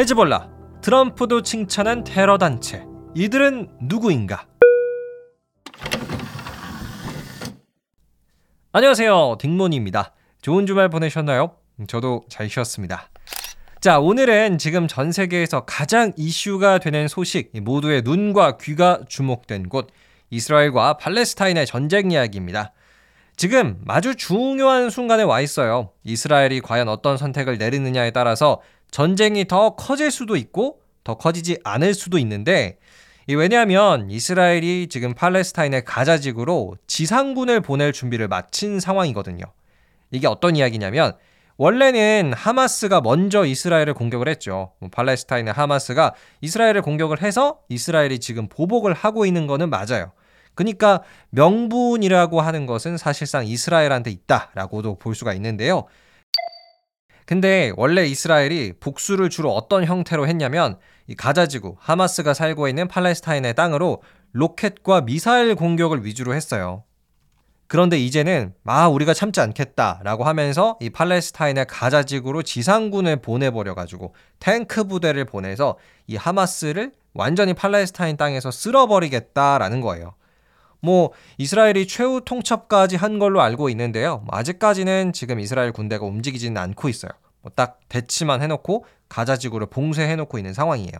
헤즈볼라, 트럼프도 칭찬한 테러 단체. 이들은 누구인가? 안녕하세요. 딩몬입니다. 좋은 주말 보내셨나요? 저도 잘 쉬었습니다. 자, 오늘은 지금 전 세계에서 가장 이슈가 되는 소식, 모두의 눈과 귀가 주목된 곳, 이스라엘과 팔레스타인의 전쟁 이야기입니다. 지금 아주 중요한 순간에 와 있어요. 이스라엘이 과연 어떤 선택을 내리느냐에 따라서 전쟁이 더 커질 수도 있고 더 커지지 않을 수도 있는데 왜냐하면 이스라엘이 지금 팔레스타인의 가자지구로 지상군을 보낼 준비를 마친 상황이거든요. 이게 어떤 이야기냐면 원래는 하마스가 먼저 이스라엘을 공격을 했죠. 뭐 팔레스타인의 하마스가 이스라엘을 공격을 해서 이스라엘이 지금 보복을 하고 있는 거는 맞아요. 그러니까 명분이라고 하는 것은 사실상 이스라엘한테 있다라고도 볼 수가 있는데요. 근데 원래 이스라엘이 복수를 주로 어떤 형태로 했냐면 이 가자지구 하마스가 살고 있는 팔레스타인의 땅으로 로켓과 미사일 공격을 위주로 했어요. 그런데 이제는 아 우리가 참지 않겠다라고 하면서 이 팔레스타인의 가자지구로 지상군을 보내버려 가지고 탱크 부대를 보내서 이 하마스를 완전히 팔레스타인 땅에서 쓸어버리겠다라는 거예요. 뭐 이스라엘이 최후 통첩까지 한 걸로 알고 있는데요. 뭐 아직까지는 지금 이스라엘 군대가 움직이지는 않고 있어요. 뭐 딱 대치만 해놓고 가자지구를 봉쇄해놓고 있는 상황이에요.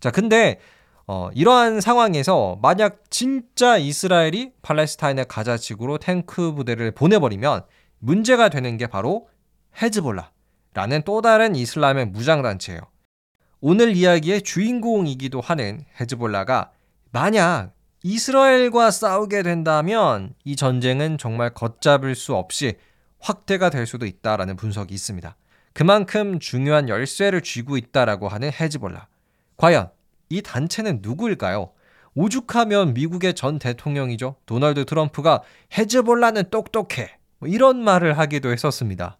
자, 근데 어, 이러한 상황에서 만약 진짜 이스라엘이 팔레스타인의 가자지구로 탱크 부대를 보내버리면 문제가 되는 게 바로 헤즈볼라라는 또 다른 이슬람의 무장단체예요. 오늘 이야기의 주인공이기도 하는 헤즈볼라가 만약 이스라엘과 싸우게 된다면 이 전쟁은 정말 걷잡을 수 없이 확대가 될 수도 있다라는 분석이 있습니다. 그만큼 중요한 열쇠를 쥐고 있다라고 하는 헤즈볼라. 과연 이 단체는 누구일까요? 오죽하면 미국의 전 대통령이죠. 도널드 트럼프가 헤즈볼라는 똑똑해. 뭐 이런 말을 하기도 했었습니다.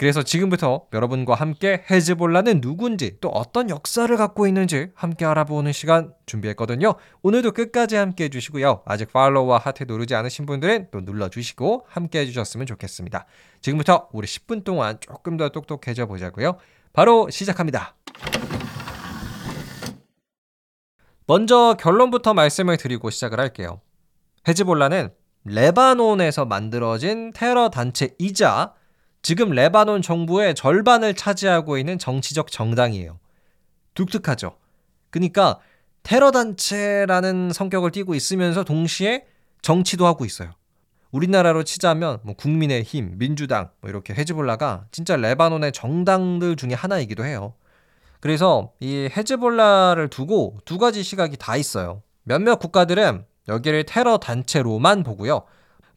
그래서 지금부터 여러분과 함께 헤즈볼라는 누군지 또 어떤 역사를 갖고 있는지 함께 알아보는 시간 준비했거든요. 오늘도 끝까지 함께 해주시고요. 아직 팔로우와 하트 누르지 않으신 분들은 또 눌러주시고 함께 해주셨으면 좋겠습니다. 지금부터 우리 10분 동안 조금 더 똑똑해져 보자고요. 바로 시작합니다. 먼저 결론부터 말씀을 드리고 시작을 할게요. 헤즈볼라는 레바논에서 만들어진 테러 단체이자 지금 레바논 정부의 절반을 차지하고 있는 정치적 정당이에요. 독특하죠. 그러니까 테러 단체라는 성격을 띠고 있으면서 동시에 정치도 하고 있어요. 우리나라로 치자면 뭐 국민의힘, 민주당 뭐 이렇게 헤즈볼라가 진짜 레바논의 정당들 중에 하나이기도 해요. 그래서 이 헤즈볼라를 두고 두 가지 시각이 다 있어요. 몇몇 국가들은 여기를 테러 단체로만 보고요.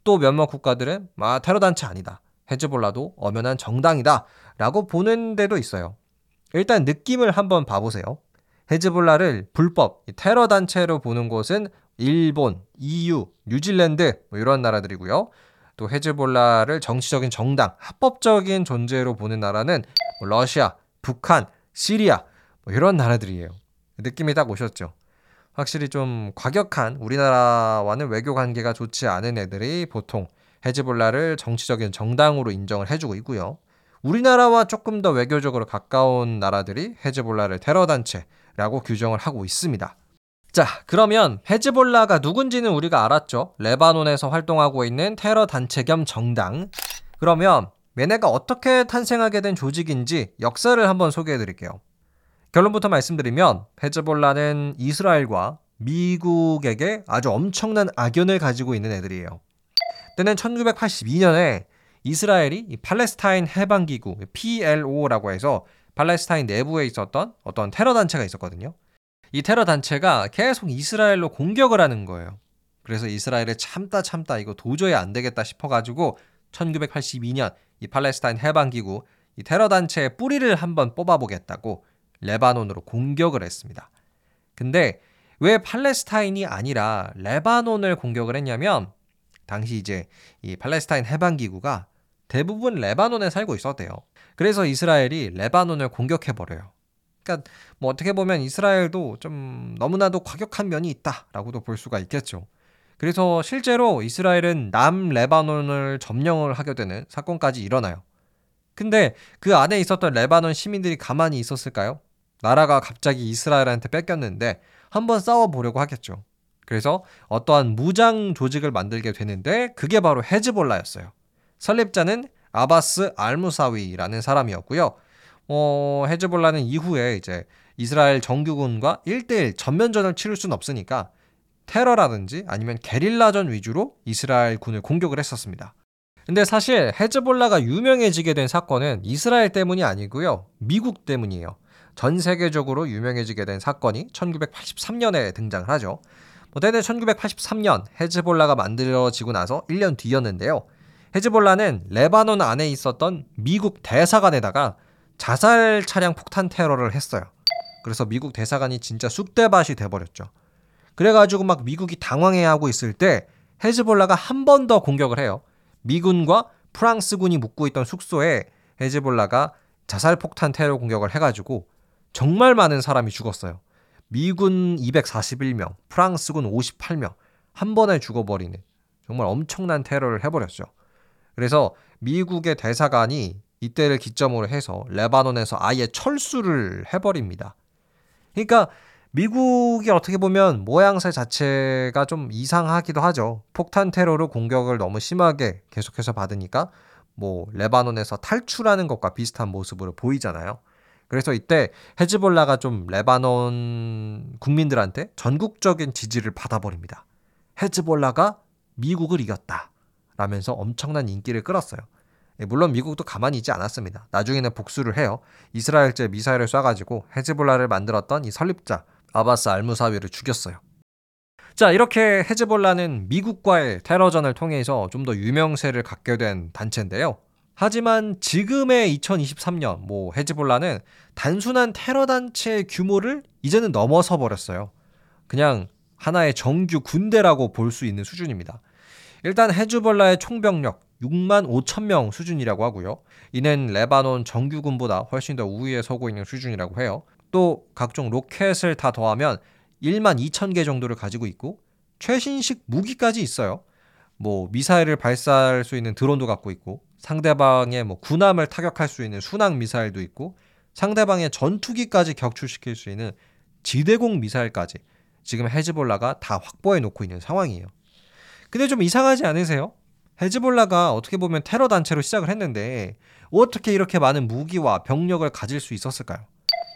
또 몇몇 국가들은 아 테러 단체 아니다. 헤즈볼라도 엄연한 정당이다 라고 보는 데도 있어요. 일단 느낌을 한번 봐보세요. 헤즈볼라를 불법 테러 단체로 보는 곳은 일본, EU, 뉴질랜드 뭐 이런 나라들이고요. 또 헤즈볼라를 정치적인 정당, 합법적인 존재로 보는 나라는 뭐 러시아, 북한, 시리아 뭐 이런 나라들이에요. 느낌이 딱 오셨죠? 확실히 좀 과격한 우리나라와는 외교 관계가 좋지 않은 애들이 보통 헤즈볼라를 정치적인 정당으로 인정을 해주고 있고요. 우리나라와 조금 더 외교적으로 가까운 나라들이 헤즈볼라를 테러 단체라고 규정을 하고 있습니다. 자, 그러면 헤즈볼라가 누군지는 우리가 알았죠. 레바논에서 활동하고 있는 테러 단체 겸 정당. 그러면 얘네가 어떻게 탄생하게 된 조직인지 역사를 한번 소개해 드릴게요. 결론부터 말씀드리면 헤즈볼라는 이스라엘과 미국에게 아주 엄청난 악연을 가지고 있는 애들이에요. 때는 1982년에 이스라엘이 팔레스타인 해방기구 PLO라고 해서 팔레스타인 내부에 있었던 어떤 테러 단체가 있었거든요. 이 테러 단체가 계속 이스라엘로 공격을 하는 거예요. 그래서 이스라엘에 참다 참다 이거 도저히 안 되겠다 싶어가지고 1982년 이 팔레스타인 해방기구 이 테러 단체의 뿌리를 한번 뽑아보겠다고 레바논으로 공격을 했습니다. 근데 왜 팔레스타인이 아니라 레바논을 공격을 했냐면 당시 이제 이 팔레스타인 해방 기구가 대부분 레바논에 살고 있었대요. 그래서 이스라엘이 레바논을 공격해 버려요. 그러니까 뭐 어떻게 보면 이스라엘도 좀 너무나도 과격한 면이 있다라고도 볼 수가 있겠죠. 그래서 실제로 이스라엘은 남 레바논을 점령을 하게 되는 사건까지 일어나요. 근데 그 안에 있었던 레바논 시민들이 가만히 있었을까요? 나라가 갑자기 이스라엘한테 뺏겼는데 한번 싸워보려고 하겠죠. 그래서 어떠한 무장 조직을 만들게 되는데 그게 바로 헤즈볼라였어요. 설립자는 아바스 알무사위라는 사람이었고요. 어, 헤즈볼라는 이후에 이제 이스라엘 정규군과 1대1 전면전을 치를 수는 없으니까 테러라든지 아니면 게릴라전 위주로 이스라엘 군을 공격을 했었습니다. 근데 사실 헤즈볼라가 유명해지게 된 사건은 이스라엘 때문이 아니고요. 미국 때문이에요. 전 세계적으로 유명해지게 된 사건이 1983년에 등장을 하죠. 뭐 대대 1983년 헤즈볼라가 만들어지고 나서 1년 뒤였는데요. 헤즈볼라는 레바논 안에 있었던 미국 대사관에다가 자살 차량 폭탄 테러를 했어요. 그래서 미국 대사관이 진짜 쑥대밭이 돼버렸죠. 그래가지고 막 미국이 당황해하고 있을 때 헤즈볼라가 한 번 더 공격을 해요. 미군과 프랑스군이 묵고 있던 숙소에 헤즈볼라가 자살 폭탄 테러 공격을 해가지고 정말 많은 사람이 죽었어요. 미군 241명, 프랑스군 58명, 한 번에 죽어버리는 정말 엄청난 테러를 해버렸죠. 그래서 미국의 대사관이 이때를 기점으로 해서 레바논에서 아예 철수를 해버립니다. 그러니까 미국이 어떻게 보면 모양새 자체가 좀 이상하기도 하죠. 폭탄 테러로 공격을 너무 심하게 계속해서 받으니까 뭐 레바논에서 탈출하는 것과 비슷한 모습으로 보이잖아요. 그래서 이때 헤즈볼라가 좀 레바논 국민들한테 전국적인 지지를 받아버립니다. 헤즈볼라가 미국을 이겼다. 라면서 엄청난 인기를 끌었어요. 예, 물론 미국도 가만히 있지 않았습니다. 나중에는 복수를 해요. 이스라엘제 미사일을 쏴가지고 헤즈볼라를 만들었던 이 설립자 아바스 알무사위를 죽였어요. 자, 이렇게 헤즈볼라는 미국과의 테러전을 통해서 좀 더 유명세를 갖게 된 단체인데요. 하지만 지금의 2023년 뭐 헤즈볼라는 단순한 테러 단체의 규모를 이제는 넘어서 버렸어요. 그냥 하나의 정규 군대라고 볼 수 있는 수준입니다. 일단 헤즈볼라의 총병력 6만 5천 명 수준이라고 하고요. 이는 레바논 정규군보다 훨씬 더 우위에 서고 있는 수준이라고 해요. 또 각종 로켓을 다 더하면 1만 2천 개 정도를 가지고 있고 최신식 무기까지 있어요. 뭐 미사일을 발사할 수 있는 드론도 갖고 있고 상대방의 뭐 군함을 타격할 수 있는 순항 미사일도 있고 상대방의 전투기까지 격추시킬 수 있는 지대공 미사일까지 지금 헤즈볼라가 다 확보해 놓고 있는 상황이에요. 근데 좀 이상하지 않으세요? 헤즈볼라가 어떻게 보면 테러 단체로 시작을 했는데 어떻게 이렇게 많은 무기와 병력을 가질 수 있었을까요?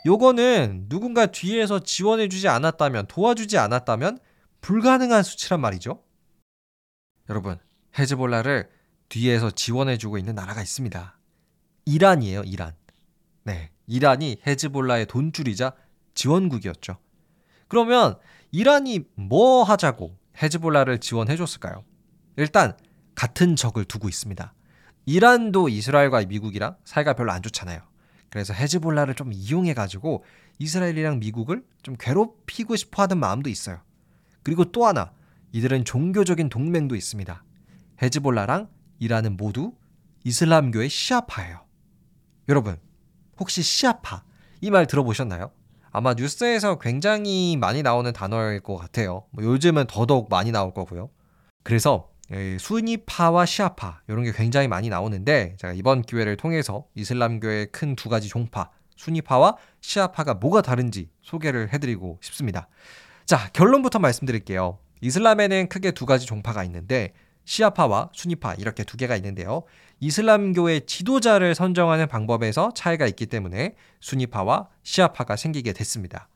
요거는 누군가 뒤에서 지원해 주지 않았다면 도와주지 않았다면 불가능한 수치란 말이죠. 여러분, 헤즈볼라를 뒤에서 지원해주고 있는 나라가 있습니다. 이란이에요, 이란. 네, 이란이 헤즈볼라의 돈줄이자 지원국이었죠. 그러면 이란이 뭐 하자고 헤즈볼라를 지원해줬을까요? 일단 같은 적을 두고 있습니다. 이란도 이스라엘과 미국이랑 사이가 별로 안 좋잖아요. 그래서 헤즈볼라를 좀 이용해가지고 이스라엘이랑 미국을 좀 괴롭히고 싶어 하는 마음도 있어요. 그리고 또 하나, 이들은 종교적인 동맹도 있습니다. 헤즈볼라랑 이란은 모두 이슬람교의 시아파예요. 여러분, 혹시 시아파 이 말 들어보셨나요? 아마 뉴스에서 굉장히 많이 나오는 단어일 것 같아요. 뭐 요즘은 더더욱 많이 나올 거고요. 그래서 수니파와 시아파 이런 게 굉장히 많이 나오는데 제가 이번 기회를 통해서 이슬람교의 큰 두 가지 종파 수니파와 시아파가 뭐가 다른지 소개를 해드리고 싶습니다. 자 결론부터 말씀드릴게요. 이슬람에는 크게 두 가지 종파가 있는데 시아파와 수니파 이렇게 두 개가 있는데요. 이슬람교의 지도자를 선정하는 방법에서 차이가 있기 때문에 수니파와 시아파가 생기게 됐습니다.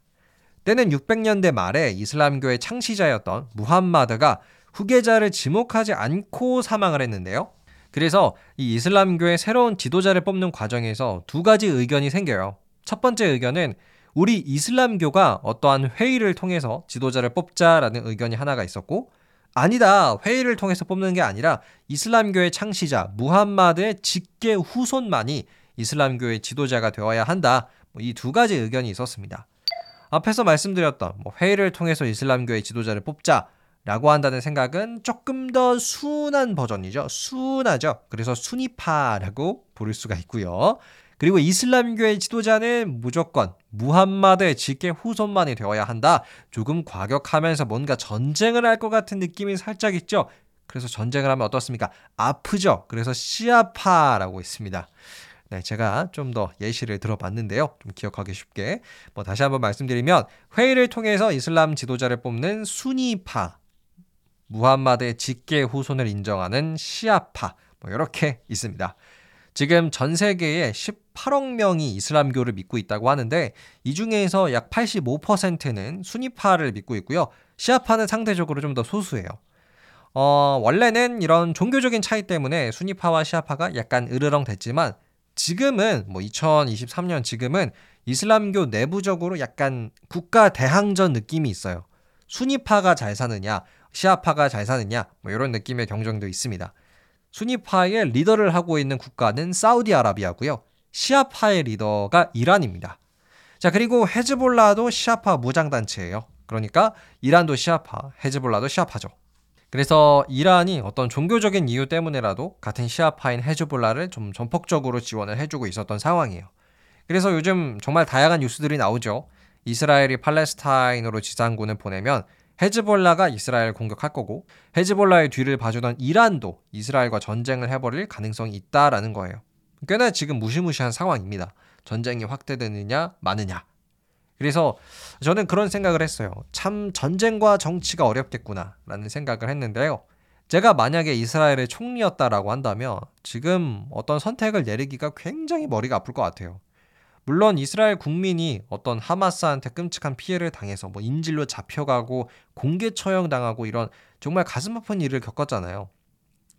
때는 600년대 말에 이슬람교의 창시자였던 무함마드가 후계자를 지목하지 않고 사망을 했는데요. 그래서 이 이슬람교의 새로운 지도자를 뽑는 과정에서 두 가지 의견이 생겨요. 첫 번째 의견은 우리 이슬람교가 어떠한 회의를 통해서 지도자를 뽑자라는 의견이 하나가 있었고 아니다. 회의를 통해서 뽑는 게 아니라 이슬람교의 창시자 무함마드의 직계 후손만이 이슬람교의 지도자가 되어야 한다. 뭐 이두 가지 의견이 있었습니다. 앞에서 말씀드렸던 뭐 회의를 통해서 이슬람교의 지도자를 뽑자 라고 한다는 생각은 조금 더 순한 버전이죠. 순하죠. 그래서 순위파라고 부를 수가 있고요. 그리고 이슬람교의 지도자는 무조건 무함마드의 직계 후손만이 되어야 한다. 조금 과격하면서 뭔가 전쟁을 할 것 같은 느낌이 살짝 있죠. 그래서 전쟁을 하면 어떻습니까? 아프죠. 그래서 시아파라고 있습니다. 네, 제가 좀 더 예시를 들어봤는데요. 좀 기억하기 쉽게. 뭐 다시 한번 말씀드리면 회의를 통해서 이슬람 지도자를 뽑는 수니파, 무함마드의 직계 후손을 인정하는 시아파, 뭐 이렇게 있습니다. 지금 전 세계에 18억 명이 이슬람교를 믿고 있다고 하는데 이 중에서 약 85%는 수니파를 믿고 있고요. 시아파는 상대적으로 좀 더 소수예요. 어, 원래는 이런 종교적인 차이 때문에 수니파와 시아파가 약간 으르렁 됐지만 지금은 뭐 2023년 지금은 이슬람교 내부적으로 약간 국가 대항전 느낌이 있어요. 수니파가 잘 사느냐, 시아파가 잘 사느냐, 뭐 이런 느낌의 경쟁도 있습니다. 수니파의 리더를 하고 있는 국가는 사우디아라비아고요. 시아파의 리더가 이란입니다. 자, 그리고 헤즈볼라도 시아파 무장단체예요. 그러니까 이란도 시아파, 헤즈볼라도 시아파죠. 그래서 이란이 어떤 종교적인 이유 때문에라도 같은 시아파인 헤즈볼라를 좀 전폭적으로 지원을 해주고 있었던 상황이에요. 그래서 요즘 정말 다양한 뉴스들이 나오죠. 이스라엘이 팔레스타인으로 지상군을 보내면 헤즈볼라가 이스라엘 공격할 거고 헤즈볼라의 뒤를 봐주던 이란도 이스라엘과 전쟁을 해버릴 가능성이 있다라는 거예요. 꽤나 지금 무시무시한 상황입니다. 전쟁이 확대되느냐 마느냐. 그래서 저는 그런 생각을 했어요. 참 전쟁과 정치가 어렵겠구나라는 생각을 했는데요. 제가 만약에 이스라엘의 총리였다라고 한다면 지금 어떤 선택을 내리기가 굉장히 머리가 아플 것 같아요. 물론 이스라엘 국민이 어떤 하마스한테 끔찍한 피해를 당해서 뭐 인질로 잡혀가고 공개 처형당하고 이런 정말 가슴 아픈 일을 겪었잖아요.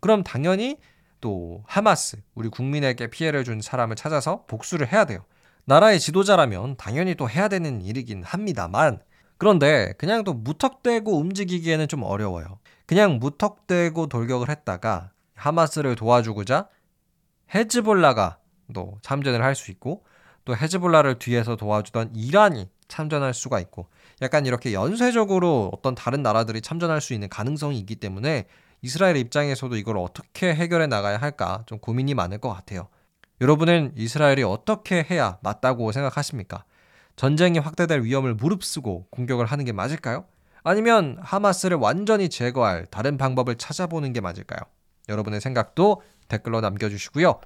그럼 당연히 또 하마스, 우리 국민에게 피해를 준 사람을 찾아서 복수를 해야 돼요. 나라의 지도자라면 당연히 또 해야 되는 일이긴 합니다만 그런데 그냥 또 무턱대고 움직이기에는 좀 어려워요. 그냥 무턱대고 돌격을 했다가 하마스를 도와주고자 헤즈볼라가 또 참전을 할 수 있고 또 헤즈볼라를 뒤에서 도와주던 이란이 참전할 수가 있고 약간 이렇게 연쇄적으로 어떤 다른 나라들이 참전할 수 있는 가능성이 있기 때문에 이스라엘 입장에서도 이걸 어떻게 해결해 나가야 할까 좀 고민이 많을 것 같아요. 여러분은 이스라엘이 어떻게 해야 맞다고 생각하십니까? 전쟁이 확대될 위험을 무릅쓰고 공격을 하는 게 맞을까요? 아니면 하마스를 완전히 제거할 다른 방법을 찾아보는 게 맞을까요? 여러분의 생각도 댓글로 남겨주시고요.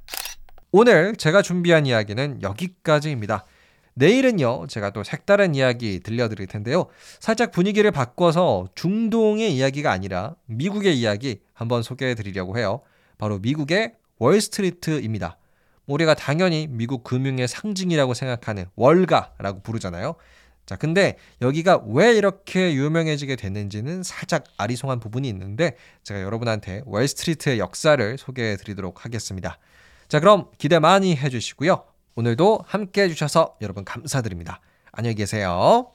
오늘 제가 준비한 이야기는 여기까지입니다. 내일은요, 제가 또 색다른 이야기 들려드릴 텐데요. 살짝 분위기를 바꿔서 중동의 이야기가 아니라 미국의 이야기 한번 소개해 드리려고 해요. 바로 미국의 월스트리트입니다. 우리가 당연히 미국 금융의 상징이라고 생각하는 월가라고 부르잖아요. 자, 근데 여기가 왜 이렇게 유명해지게 됐는지는 살짝 아리송한 부분이 있는데 제가 여러분한테 월스트리트의 역사를 소개해 드리도록 하겠습니다. 자, 그럼 기대 많이 해주시고요. 오늘도 함께 해주셔서 여러분 감사드립니다. 안녕히 계세요.